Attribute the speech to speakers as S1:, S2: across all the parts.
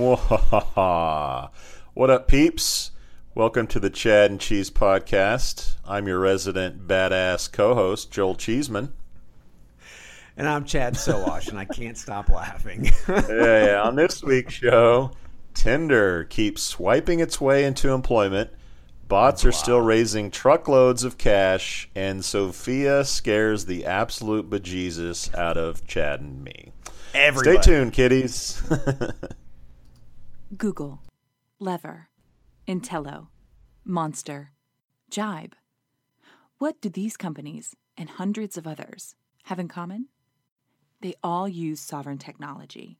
S1: What up, peeps? Welcome to the Chad and Cheese Podcast. I'm your resident badass co host, Joel Cheeseman.
S2: And I'm Chad Sowash, and I can't stop laughing.
S1: yeah, yeah. On this week's show, Tinder keeps swiping its way into employment. Bots are still raising truckloads of cash, and Sophia scares the absolute bejesus out of Chad and me.
S2: Everybody.
S1: Stay tuned, kiddies.
S3: Google, Lever, Entelo, Monster, Jibe. What do these companies and hundreds of others have in common? They all use Sovren technology.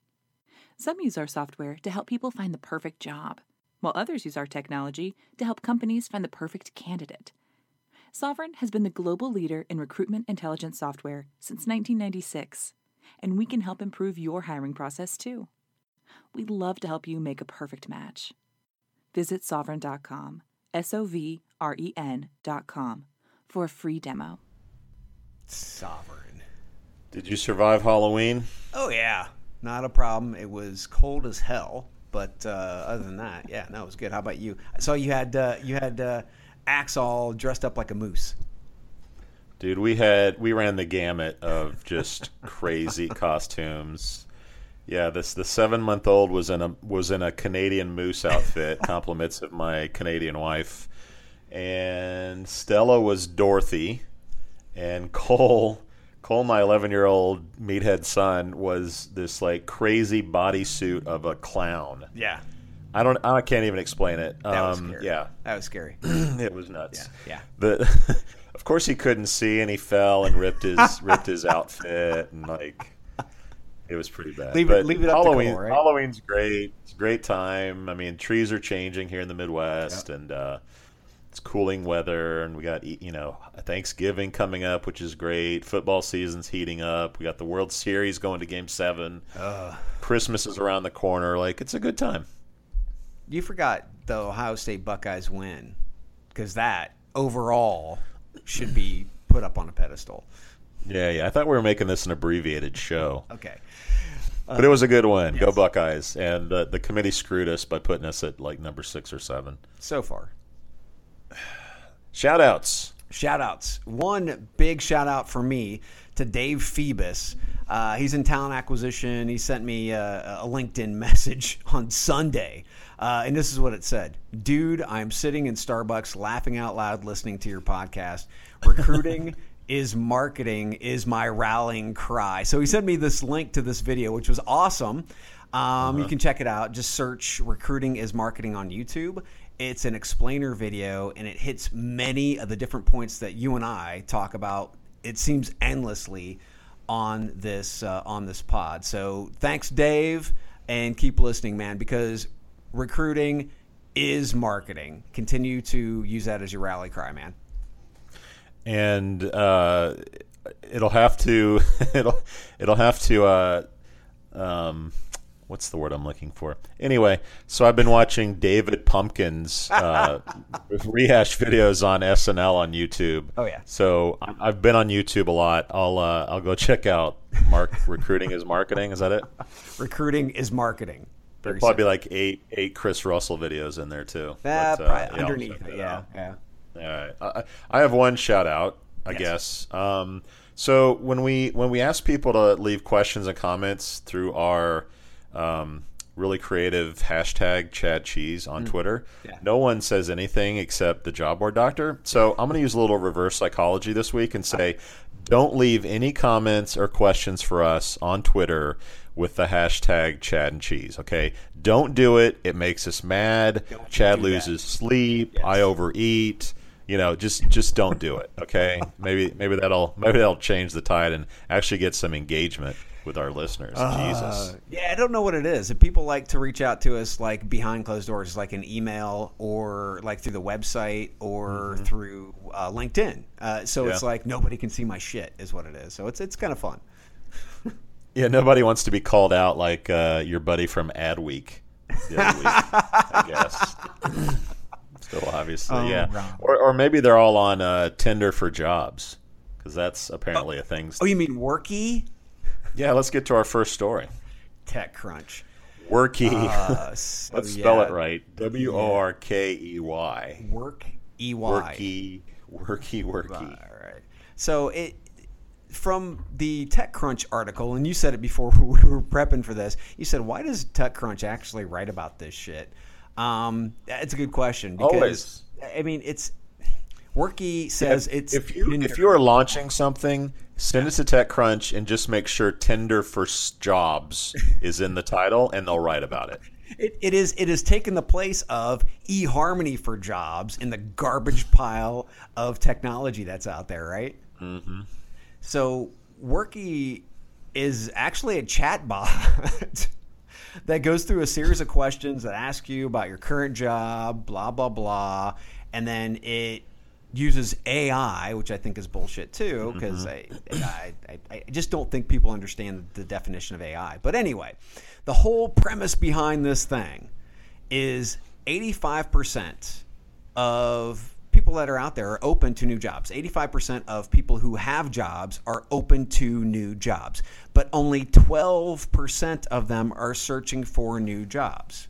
S3: Some use our software to help people find the perfect job, while others use our technology to help companies find the perfect candidate. Sovren has been the global leader in recruitment intelligence software since 1996, and we can help improve your hiring process too. We'd love to help you make a perfect match. Visit sovren.com, S O V R E N.com, for a free demo.
S2: Sovren.
S1: Did you survive Halloween?
S2: Oh, yeah. Not a problem. It was cold as hell. But uh, other than that, yeah, no, it was good. How about you? I saw you had uh, you had uh, Axe all dressed up like a moose.
S1: Dude, we had we ran the gamut of just crazy costumes. Yeah, this the seven month old was in a was in a Canadian moose outfit, compliments of my Canadian wife, and Stella was Dorothy, and Cole Cole, my eleven year old meathead son, was this like crazy bodysuit of a clown.
S2: Yeah,
S1: I don't I can't even explain it.
S2: that was
S1: Um,
S2: scary.
S1: yeah,
S2: that was scary.
S1: it was nuts.
S2: Yeah, yeah.
S1: The, of course he couldn't see and he fell and ripped his ripped his outfit and like it was pretty bad.
S2: Leave it-
S1: But
S2: leave it up to
S1: Halloween.
S2: Right?
S1: Halloween's great. It's a great time. I mean, trees are changing here in the Midwest and uh, it's cooling weather and we got you know Thanksgiving coming up, which is great. Football season's heating up. We got the World Series going to Game Seven. Christmas is around the corner. Like it's a good time.
S2: You forgot the Ohio State Buckeyes win because that overall should be put up on a pedestal.
S1: Yeah, yeah. I thought we were making this an abbreviated show.
S2: Okay.
S1: But it was a good win. Go Buckeyes! And uh, the committee screwed us by putting us at like number six or seven.
S2: So far.
S1: Shout outs.
S2: Shout outs. One big shout out for me to Dave Phoebus. Uh, he's in talent acquisition. He sent me uh, a LinkedIn message on Sunday. Uh, and this is what it said Dude, I'm sitting in Starbucks laughing out loud listening to your podcast. Recruiting is marketing, is my rallying cry. So he sent me this link to this video, which was awesome. Um, You can check it out. Just search Recruiting is Marketing on YouTube. It's an explainer video and it hits many of the different points that you and I talk about. It seems endlessly on this uh, on this pod. So thanks, Dave, and keep listening, man, because recruiting is marketing. Continue to use that as your rally cry, man.
S1: And uh, it'll have to it'll it'll have to uh, um, what's the word I'm looking for? Anyway, so I've been watching David Pumpkins uh, rehash videos on SNL on YouTube.
S2: Oh, yeah.
S1: So I've been on YouTube a lot. I'll uh, I'll go check out Mark recruiting is marketing. Is that it?
S2: Recruiting is marketing.
S1: There'll probably be like eight eight Chris Russell videos in there too.
S2: Ah,
S1: But, uh,
S2: probably
S1: yeah,
S2: underneath it. Yeah, yeah.
S1: All right. I, I have one shout out, I
S2: Yes.
S1: guess. Um, so when we when we ask people to leave questions and comments through our um, really creative hashtag Chad Cheese on Twitter,
S2: Mm. Yeah.
S1: no one says anything except the job board doctor. So I'm going to use a little reverse psychology this week and say, don't leave any comments or questions for us on Twitter with the hashtag Chad and Cheese. Okay, don't do it. It makes us mad.
S2: Don't
S1: Chad
S2: do that.
S1: loses sleep. I overeat. You know, just just don't do it. Okay, maybe maybe that'll maybe that'll change the tide and actually get some engagement. with our listeners.
S2: Uh,
S1: Jesus.
S2: Yeah, I don't know what it is. If people like to reach out to us like behind closed doors, like an email or like through the website or through uh, LinkedIn. Uh, so it's
S1: Mm-hmm.
S2: Like nobody can see my shit, is what it is. So it's it's kind of fun.
S1: Yeah, nobody wants to be called out like uh, your buddy from Adweek the other week, I guess. Still, obviously,
S2: Oh,
S1: yeah. Or, or maybe they're all on uh, Tinder for jobs because that's apparently a thing.
S2: Oh, you mean Workey?
S1: Yeah, let's get to our first story.
S2: TechCrunch.
S1: Workey.
S2: Uh, so
S1: let's spell it right. W O R K E Y.
S2: Work EY.
S1: Workey, workey,
S2: All
S1: workey.
S2: right. So it from the TechCrunch article, and you said it before we were prepping for this. You said, "Why does TechCrunch actually write about this shit?" Um, it's a good question because
S1: Always.
S2: I mean, it's Workey says it's
S1: if you if you are launching something, send it to TechCrunch and just make sure Tinder for jobs is in the title, and they'll write about it.
S2: It, it is it has taken the place of eHarmony for jobs in the garbage pile of technology that's out there, right? Mm-hmm. So Workey is actually a chat bot that goes through a series of questions that ask you about your current job, blah blah blah, and then it uses AI, which I think is bullshit too, mm-hmm. because I, I, I, I just don't think people understand the definition of AI. But anyway, the whole premise behind this thing is 85% of people that are out there are open to new jobs. 85% of people who have jobs are open to new jobs, but only 12% of them are searching for new jobs.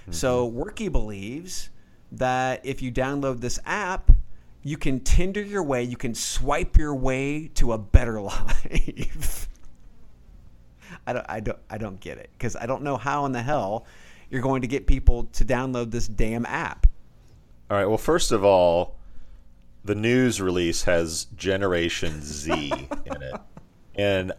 S2: Mm-hmm. So Workey believes that if you download this app, you can Tinder your way, you can swipe your way to a better life. I don't, I don't, I don't get it because I don't know how in the hell you're going to get people to download this damn app.
S1: All right. Well, first of all, the news release has Generation Z in it, and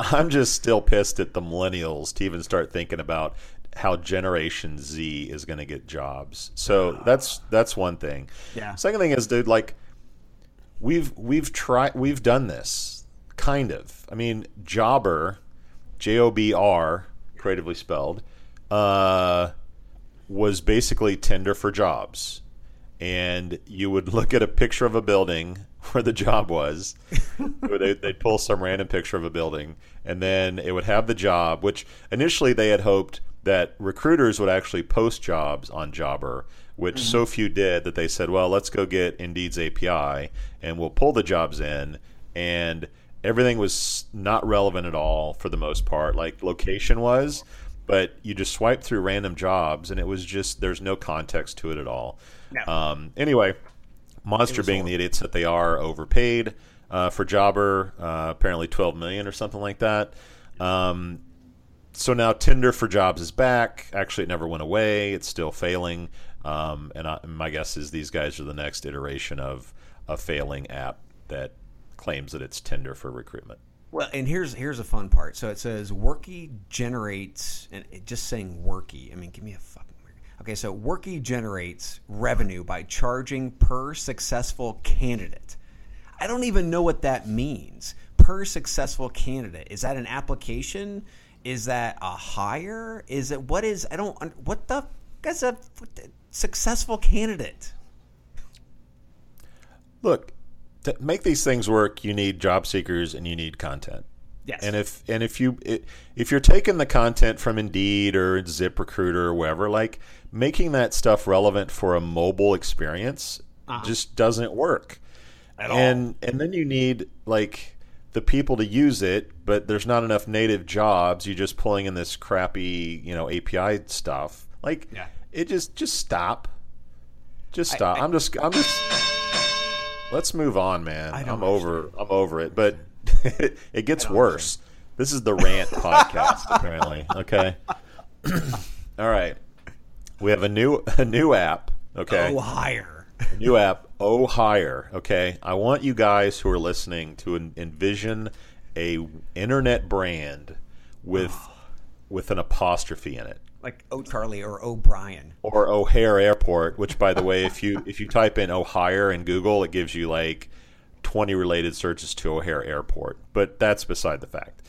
S1: I'm just still pissed at the millennials to even start thinking about how Generation Z is going to get jobs. So that's that's one thing.
S2: Yeah.
S1: Second thing is, dude, like we've we've tried we've done this kind of. I mean, Jobr, J O B R, creatively spelled, uh, was basically Tinder for jobs. And you would look at a picture of a building where the job was. They, they'd pull some random picture of a building, and then it would have the job, which initially they had hoped that recruiters would actually post jobs on Jobr, which so few did that they said, well, let's go get Indeed's API and we'll pull the jobs in. And everything was not relevant at all for the most part. Like location was, but you just swipe through random jobs and it was just, there's no context to it at all.
S2: No.
S1: Um, anyway, Monster being the idiots that they are, overpaid uh, for Jobr, uh, apparently 12 million or something like that. Um, so now Tinder for Jobs is back. Actually, it never went away. It's still failing. Um, and I, my guess is these guys are the next iteration of a failing app that claims that it's Tinder for recruitment.
S2: Well, and here's here's a fun part. So it says Workey generates, and it, just saying Workey. I mean, give me a. Okay, so Workey generates revenue by charging per successful candidate. I don't even know what that means. Per successful candidate is that an application? Is that a hire? Is it what is? I don't. What the? Is a successful candidate?
S1: Look, to make these things work, you need job seekers and you need content.
S2: Yes.
S1: And if and if you if you're taking the content from Indeed or ZipRecruiter or wherever, like making that stuff relevant for a mobile experience uh-huh. just doesn't work.
S2: At all.
S1: and and then you need like the people to use it, but there's not enough native jobs. You're just pulling in this crappy, you know, API stuff. Like
S2: Yeah.
S1: it just just stop. Just stop. I, am just I'm just Let's move on, man. I'm over I'm over it, but it gets worse. This is the rant podcast apparently, okay? All right. We have a new a new app, okay?
S2: Oh, hire.
S1: new app oh hire okay i want you guys who are listening to en- envision a internet brand with with an apostrophe in it
S2: Like O'Charlie or O'Brien.
S1: or o'hare airport which by the way if you if you type in o'hire in google it gives you like 20 related searches to o'hare airport but that's beside the fact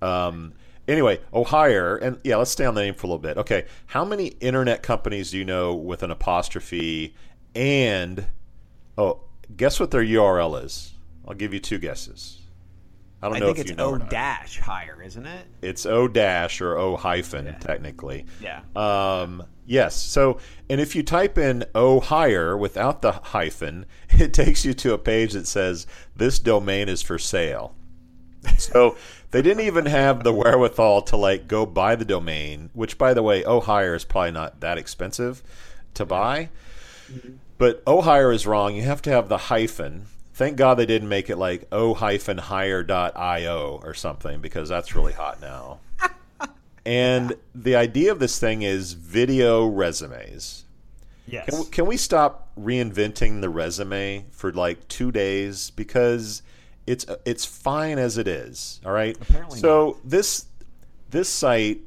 S1: Um, anyway, O'Hire, and yeah, let's stay on the name for a little bit. Okay, how many internet companies do you know with an apostrophe and oh, guess what their URL is? I'll give you two guesses. I don't
S2: I
S1: know
S2: think
S1: if
S2: it's
S1: you know.
S2: O dash hire, isn't it?
S1: It's O dash or O hyphen technically.
S2: Yeah.
S1: Um, yes. So, and if you type in O hire without the hyphen, it takes you to a page that says this domain is for sale. So they didn't even have the wherewithal to like go buy the domain, which by the way, O hire is probably not that expensive to buy. Mm-hmm. But O hire is wrong. You have to have the hyphen. Thank God they didn't make it like O hyphen hire.io or something because that's really hot now. And the idea of this thing is video resumes.
S2: Yes.
S1: Can can we stop reinventing the resume for like two days because it's it's fine as it is. All right.
S2: Apparently
S1: so this this site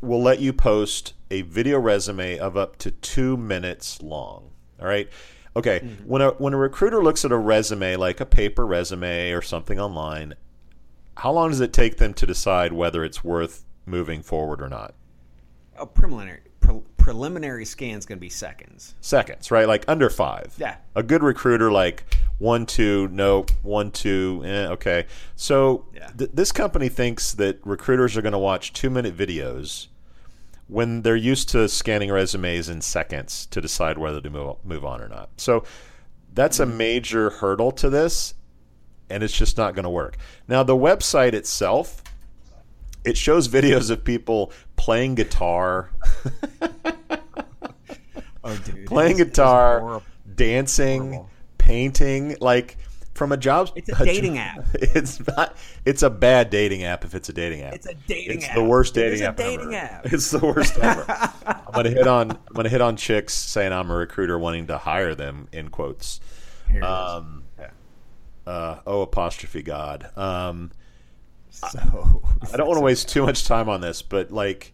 S1: will let you post a video resume of up to two minutes long. All right. Okay. Mm-hmm. When a when a recruiter looks at a resume like a paper resume or something online, how long does it take them to decide whether it's worth moving forward or not?
S2: a preliminary pre- preliminary scan's going to be seconds.
S1: seconds, right? Like under five.
S2: Yeah.
S1: A good recruiter, like one, two, no, one, two, eh, okay. So
S2: Yeah.
S1: th- this company thinks that recruiters are going to watch two minute videos when they're used to scanning resumes in seconds to decide whether to move, move on or not. So that's a major hurdle to this, and it's just not going to work. Now, the website itself. It shows videos of people playing guitar,
S2: Oh, dude.
S1: playing guitar, dancing,
S2: horrible.
S1: Painting, like from a job.
S2: It's a dating app.
S1: It's not. It's a bad dating app. If it's a dating app,
S2: It's a dating
S1: It's
S2: app.
S1: the worst dating
S2: a
S1: app.
S2: dating
S1: ever.
S2: app.
S1: It's the worst ever. I'm gonna hit on. I'm gonna hit on chicks saying I'm a recruiter wanting to hire them in quotes.
S2: Here it is.
S1: Um,
S2: Yeah.
S1: uh, oh apostrophe God. Um,
S2: So
S1: I don't want to waste too much time on this, but like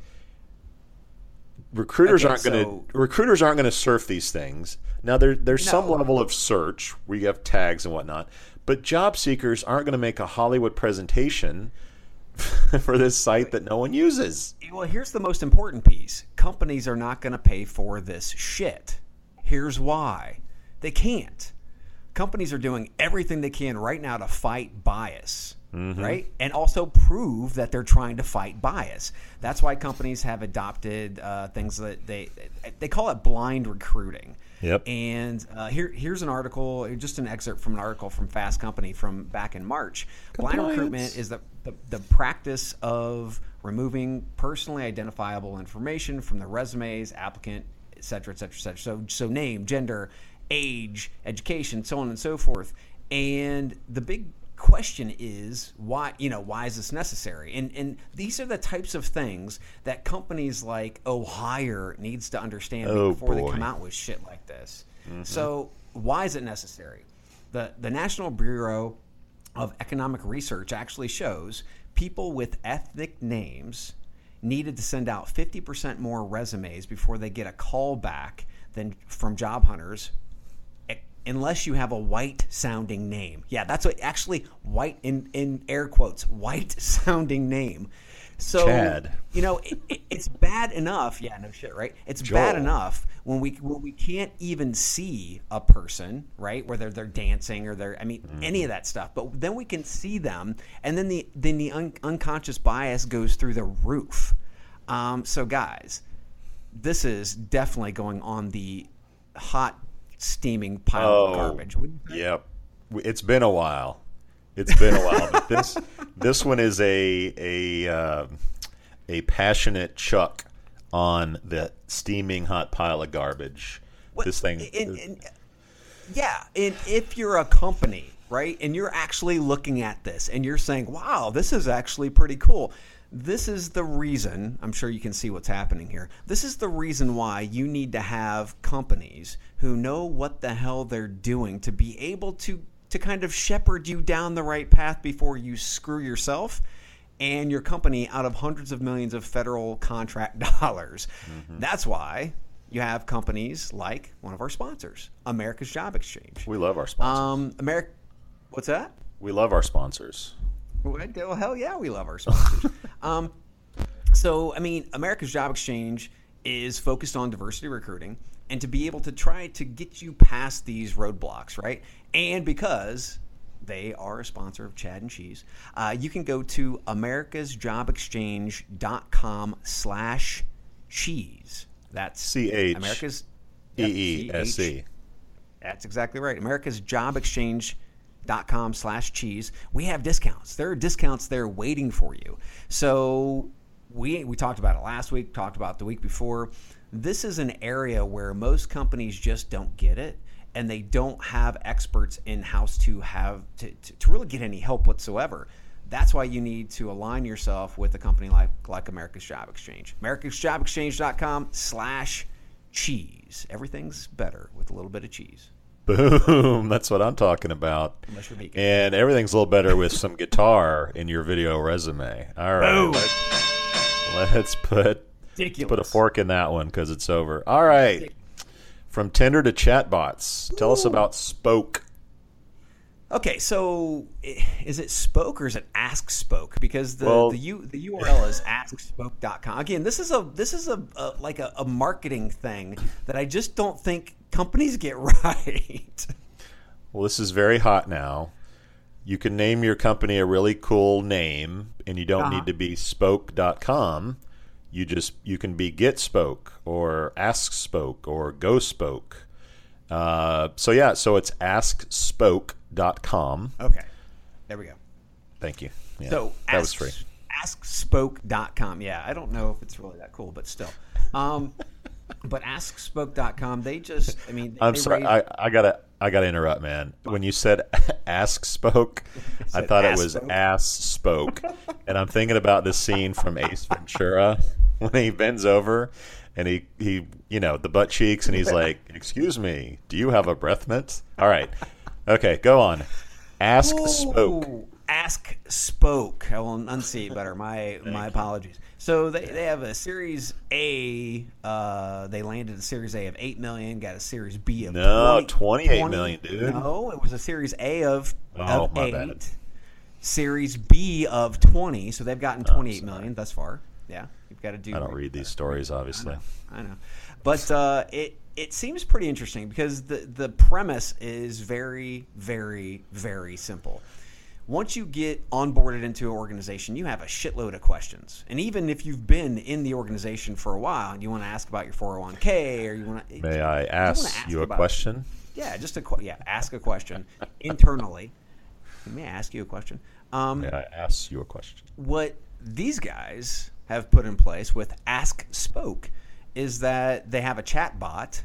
S1: recruiters
S2: Okay,
S1: aren't going
S2: so-
S1: to recruiters aren't going to surf these things. Now there there's some level of search where you have tags and whatnot, but job seekers aren't going to make a Hollywood presentation for this site that no one uses.
S2: Well, here's the most important piece. Companies are not going to pay for this shit. Here's why. They can't. Companies are doing everything they can right now to fight bias, right? And also prove that they're trying to fight bias. That's why companies have adopted uh, things that they they call it blind recruiting.
S1: Yep.
S2: And uh, here, here's an article, just an excerpt from an article from Fast Company from back in March. Blind recruitment is the, the, the practice of removing personally identifiable information from the resumes, applicant, et cetera, et cetera, et cetera. So, so name, gender, age, education, so on and so forth. And the big question is why you know why is this necessary? And and these are the types of things that companies like o'hire needs to understand
S1: Oh,
S2: before
S1: boy.
S2: they come out with shit like this. Mm-hmm. So why is it necessary? The the national bureau of economic research actually shows people with ethnic names needed to send out 50% more resumes before they get a call back than from job hunters unless you have a white sounding name. Yeah, that's what actually white in in air quotes white sounding name. So
S1: Chad.
S2: you know it, it, it's bad enough. Yeah, no shit, right? It's bad enough when we when we can't even see a person, right? Whether they're dancing or they're I mean any of that stuff. But then we can see them, and then the then the un, unconscious bias goes through the roof. Um, so guys, this is definitely going on the hot steaming pile
S1: Oh,
S2: of garbage.
S1: Yep. It's been a while. It's been a while, but this this one is a a uh, a passionate chuck on the steaming hot pile of garbage.
S2: What-
S1: this thing.
S2: and- and- yeah, and if you're a company, right, and you're actually looking at this and you're saying, "Wow, this is actually pretty cool." This is the reason, I'm sure you can see what's happening here. This is the reason why you need to have companies who know what the hell they're doing to be able to to kind of shepherd you down the right path before you screw yourself and your company out of hundreds of millions of federal contract dollars. That's why you have companies like one of our sponsors, America's Job Exchange.
S1: we love our sponsors.
S2: Um, America, what's that?
S1: we love our sponsors.
S2: Well, hell yeah, we love our sponsors. um, so, I mean, America's Job Exchange is focused on diversity recruiting and to be able to try to get you past these roadblocks, right? And because they are a sponsor of Chad and Cheese, uh, you can go to americasjobexchange.com slash cheese. That's
S1: C-H
S2: America's
S1: E E S
S2: C. That's exactly right. America's Job Exchange.com slash cheese. We have discounts. There are discounts there waiting for you. So we we talked about it last week, talked about the week before. This is an area where most companies just don't get it and they don't have experts in house to have to, to, to really get any help whatsoever. That's why you need to align yourself with a company like like America's Job Exchange. AmericasJobExchange.com slash cheese. Everything's better with a little bit of cheese.
S1: Boom. That's what I'm talking about.
S2: Unless you're vegan.
S1: And everything's a little better with some guitar in your video resume. All right.
S2: Boom.
S1: Let, let's put
S2: Ridiculous.
S1: put a fork in that one because it's over. All right. From Tinder to chatbots. Tell us about Spoke.
S2: Okay, so is it Spoke or is it Ask Spoke? Because the
S1: Well-
S2: the, U, the URL is askspoke.com. Again, this is a this is a, a like a, a marketing thing that I just don't think companies get right.
S1: Well, this is very hot now. You can name your company a really cool name, and you don't
S2: Uh-huh.
S1: need to be spoke.com. You just you can be Get Spoke or Ask Spoke or Go Spoke. Uh, so yeah, so it's askspoke.com.
S2: okay, there we go.
S1: Thank you. Yeah,
S2: So
S1: that was
S2: ask,
S1: free.
S2: Askspoke.com. Yeah, I don't know if it's really that cool, but still. Um, but askspoke.com, they just, I mean,
S1: I'm sorry.
S2: raise-
S1: I, I gotta I gotta interrupt, man. When you said ask spoke, I thought it was
S2: spoke.
S1: ass spoke, and I'm thinking about this scene from Ace Ventura when he bends over and he he you know the butt cheeks and he's like, "Excuse me, do you have a breath mint?" All right, okay, go on. Ask spoke.
S2: Ask Spoke. I will enunciate better. My my apologies. So they, they have a Series A. Uh, they landed a Series A of eight million. Got a Series B of
S1: No,
S2: 20,
S1: 28 million, dude.
S2: No, it was a Series A of,
S1: Oh,
S2: of
S1: my
S2: eight.
S1: bad.
S2: Series B of twenty. So they've gotten twenty eight
S1: sorry.
S2: million thus far. Yeah, you've got to do.
S1: I don't read these stories, obviously.
S2: I know, but uh, it it seems pretty interesting because the the premise is very very very simple. Once you get onboarded into an organization, you have a shitload of questions, and even if you've been in the organization for a while and you want to ask about your four hundred one k or you want to,
S1: May I ask you a
S2: about-
S1: question?
S2: Yeah, just a que- yeah, ask a question internally. May I ask you a question? Um,
S1: May I ask you a question?
S2: what these guys have put in place with Ask Spoke is that they have a chat bot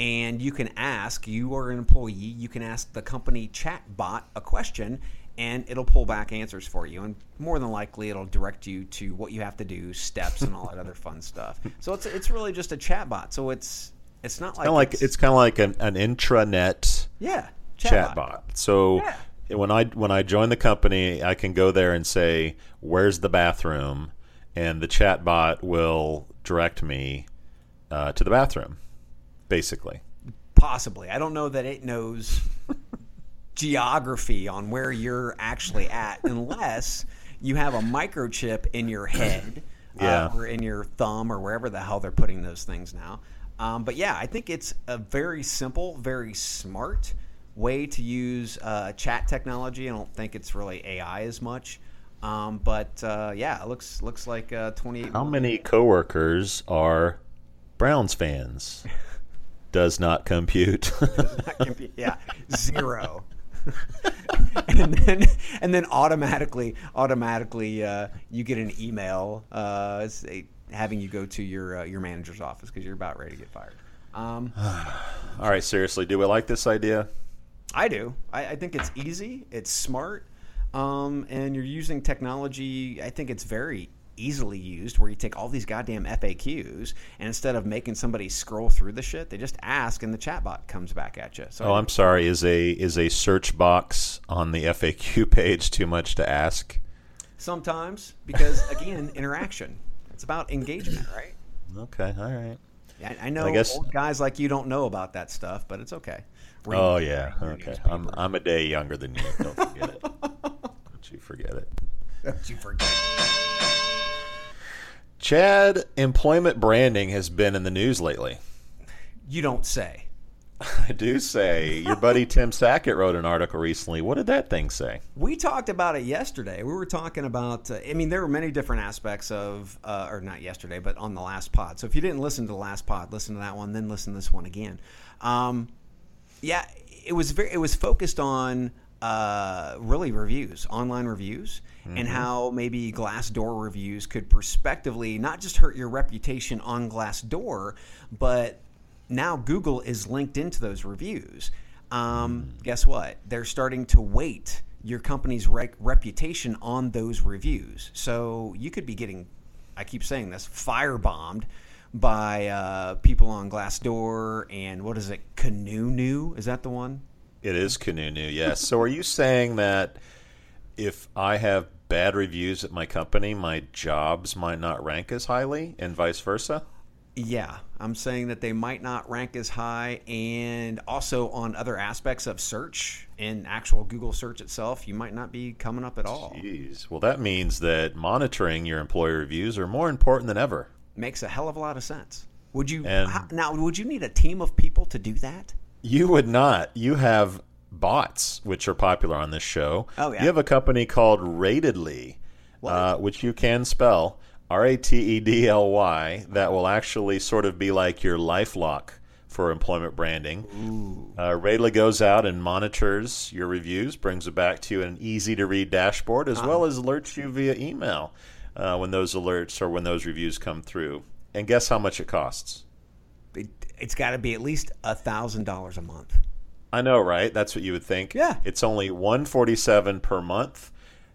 S2: and you can ask you are an employee you can ask the company chat bot a question and it'll pull back answers for you and more than likely it'll direct you to what you have to do steps and all that other fun stuff so it's it's really just a chat bot so it's it's not like
S1: like it's kind of like an, an intranet
S2: yeah
S1: chatbot. So
S2: Yeah.
S1: when I when I join the company, I can go there and say, "Where's the bathroom?" And the chatbot will direct me uh, to the bathroom. Basically,
S2: Possibly. I don't know that it knows geography on where you're actually at unless you have a microchip in your head
S1: Yeah.
S2: uh, or in your thumb or wherever the hell they're putting those things now. Um, but yeah, I think it's a very simple, very smart way to use uh, chat technology. I don't think it's really AI as much. Um, but uh, yeah, it looks looks like uh, 28
S1: how many coworkers are Browns fans? Does not compute.
S2: yeah, zero. and then and then automatically automatically uh, you get an email uh, say, having you go to your uh, your manager's office because you're about ready to get fired. Um,
S1: All right, seriously, do we like this idea?
S2: I do. I, I think it's easy. It's smart, um, and you're using technology. I think it's very easily used where you take all these goddamn FAQs and instead of making somebody scroll through the shit, they just ask and the chatbot comes back at you. So
S1: Oh, I'm sorry. Is a is a search box on the FAQ page too much to ask?
S2: Sometimes, because again, interaction. It's about engagement, right?
S1: Okay, all right.
S2: Yeah, I I know
S1: I guess-
S2: old guys like you don't know about that stuff, but it's okay. Read-
S1: Oh yeah. Okay. I'm I'm a day younger than you. Don't forget it. Don't you forget it.
S2: Don't you forget.
S1: Chad, employment branding has been in the news lately.
S2: You don't say.
S1: I do say. Your buddy Tim Sackett wrote an article recently. What did that thing say?
S2: We talked about it yesterday. We were talking about. Uh, I mean, there were many different aspects of, uh, or not yesterday, but on the last pod. So if you didn't listen to the last pod, listen to that one, then listen to this one again. Um, yeah, it was very. It was focused on uh, really reviews, online reviews, and how maybe Glassdoor reviews could prospectively not just hurt your reputation on Glassdoor, but now Google is linked into those reviews. Um, guess what? They're starting to weight your company's reputation on those reviews. So you could be getting, I keep saying this, firebombed by uh, people on Glassdoor and what is it, Canoe New? Is that the one?
S1: It is Kununu, yes. so are you saying that if I have bad reviews at my company, my jobs might not rank as highly and vice versa?
S2: Yeah, I'm saying that they might not rank as high, and also on other aspects of search and actual Google search itself, you might not be coming up at all.
S1: Jeez. Well, that means that monitoring your employer reviews are more important than ever.
S2: Makes a hell of a lot of sense. Would you
S1: And-
S2: how- now? Would you need a team of people to do that?
S1: You would not. You have bots, which are popular on this show.
S2: Oh, yeah.
S1: You have a company called Ratedly, uh, which you can spell R A T E D L Y, that will actually sort of be like your lifelock for employment branding. Uh, Ratedly goes out and monitors your reviews, brings it back to you in an easy to read dashboard, as well as alerts you via email uh, when those alerts or when those reviews come through. And guess how much it costs?
S2: It, it's got to be at least a thousand dollars a month.
S1: I know, right? That's what you would think.
S2: Yeah.
S1: It's only 147 per month.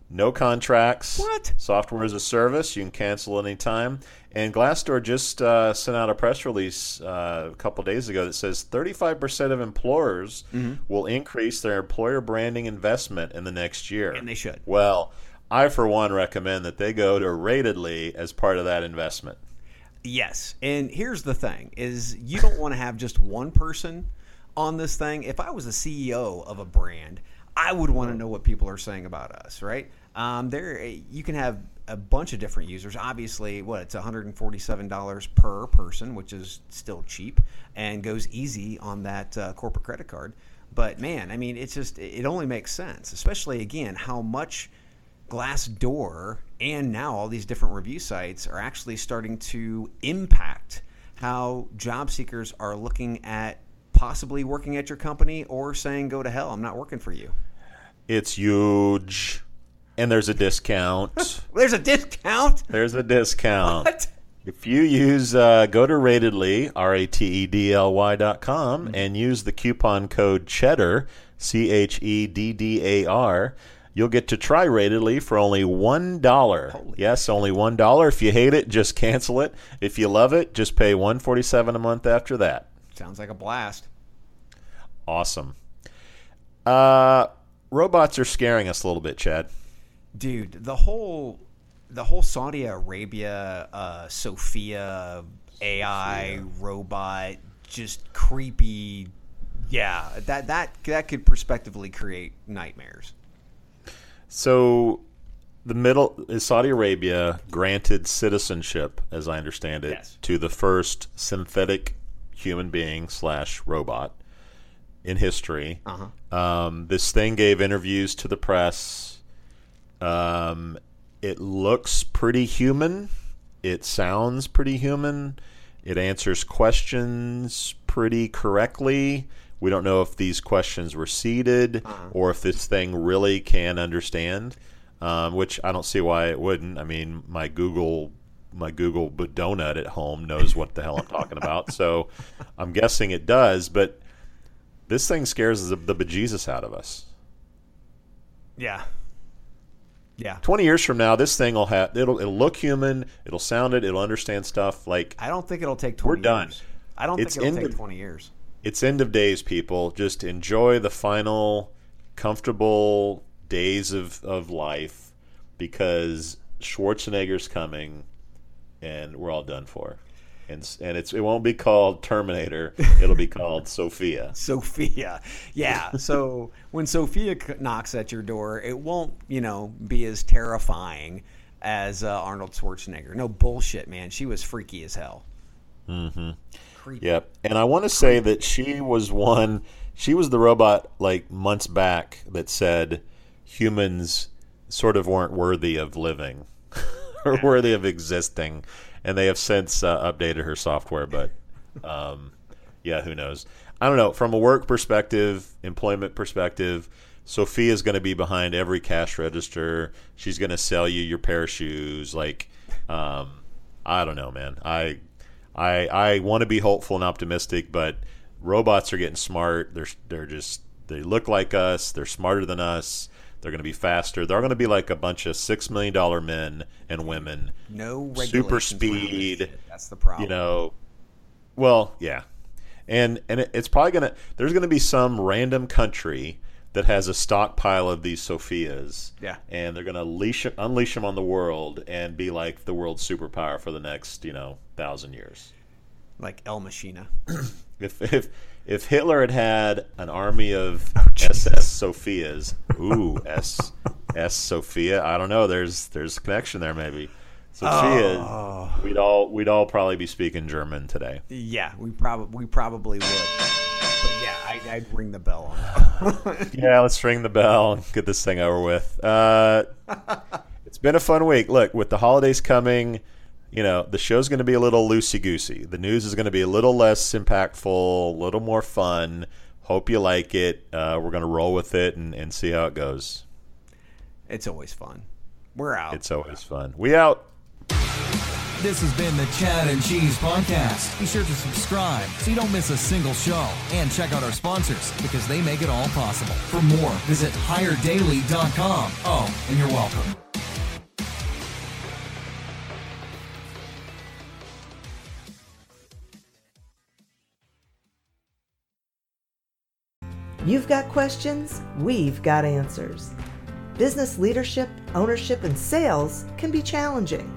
S1: No contracts.
S2: What?
S1: Software as a service. You can cancel anytime. And Glassdoor just uh, sent out a press release uh, a couple days ago that says 35% of employers
S2: Mm-hmm.
S1: will increase their employer branding investment in the next year.
S2: And they should.
S1: Well, I, for one, recommend that they go to Ratedly as part of that investment.
S2: Yes, and here's the thing: is you don't want to have just one person on this thing. If I was a CEO of a brand, I would want to know what people are saying about us, right? Um, there, you can have a bunch of different users. Obviously, what it's 147 dollars per person, which is still cheap and goes easy on that uh, corporate credit card. But man, I mean, it's just it only makes sense, especially again how much Glassdoor and now all these different review sites are actually starting to impact how job seekers are looking at possibly working at your company or saying go to hell i'm not working for you
S1: It's huge. And there's a discount.
S2: there's a discount
S1: there's a discount.
S2: what
S1: If you use uh, go to Ratedly R A T E D L Y dot com and use the coupon code Cheddar C H E D D A R, you'll get to try Ratedly for only one dollar. Yes, only one dollar. If you hate it, just cancel it. If you love it, just pay one forty seven a month after that.
S2: sounds like a blast
S1: Awesome. Uh, robots are scaring us a little bit, Chad.
S2: dude the whole the whole saudi arabia uh, sophia ai robot just creepy yeah that that that could prospectively create nightmares
S1: So, the middle is Saudi Arabia granted citizenship, as I understand it,
S2: Yes.
S1: to the first synthetic human being slash robot in history.
S2: uh-huh
S1: Um, this thing gave interviews to the press. Um, it looks pretty human. It sounds pretty human. It answers questions pretty correctly. We don't know if these questions were seeded or if this thing really can understand, um, which I don't see why it wouldn't. I mean, my Google my Google donut at home knows what the hell I'm talking about, so I'm guessing it does. But this thing scares the, the bejesus out of us.
S2: yeah yeah
S1: 20 years from now, this thing will have it'll it'll look human, it'll sound it, it'll understand stuff. Like
S2: I don't think it'll take 20
S1: We're done.
S2: years. I don't
S1: It's
S2: think it'll
S1: in
S2: take
S1: the-
S2: 20 years.
S1: It's end of days, people. Just enjoy the final comfortable days of, of life because Schwarzenegger's coming and we're all done for. and and it's it won't be called Terminator. It'll be called Sophia.
S2: Sophia. Yeah. So when Sophia knocks at your door, it won't, you know, be as terrifying as uh, Arnold Schwarzenegger. No bullshit, man. She was freaky as hell.
S1: Yep. And I want to say that she was one. She was the robot like months back that said humans sort of weren't worthy of living or worthy of existing, and they have since uh, updated her software. But um, yeah, who knows? I don't know. From a work perspective, employment perspective, Sophia is going to be behind every cash register. She's going to sell you your pair of shoes. Like, um, I don't know, man. I I I want to be hopeful and optimistic, but robots are getting smart. They're they're just they look like us. They're smarter than us. They're going to be faster. They're going to be like a bunch of six million dollar men and women.
S2: No
S1: Super
S2: regulations around this
S1: speed.
S2: That's the problem.
S1: You know, well, yeah, and and it, it's probably gonna. There's going to be some random country that has a stockpile of these Sophias.
S2: Yeah.
S1: and they're going to unleash unleash them on the world and be like the world's superpower for the next you know thousand years.
S2: like Ex Machina.
S1: If if if Hitler had had an army of
S2: Oh,
S1: SS Sophias, ooh S S Sophia, I don't know. There's there's a connection there maybe. Sophia,
S2: Oh.
S1: we'd all we'd all probably be speaking German today.
S2: Yeah, we probably we probably would. I, I'd ring the bell on that.
S1: Yeah, let's ring the bell and get this thing over with. Uh, it's been a fun week. Look, with the holidays coming, you know, the show's going to be a little loosey goosey. The news is going to be a little less impactful, a little more fun. Hope you like it. Uh, we're going to roll with it and, and see how it goes.
S2: it's always fun. We're out.
S1: It's always fun. We out.
S4: This has been the Chad and Cheese Podcast. Be sure to subscribe so you don't miss a single show. And check out our sponsors because they make it all possible. For more, visit hiredaily.com. Oh, and you're welcome.
S5: You've got questions, we've got answers. Business leadership, ownership, and sales can be challenging.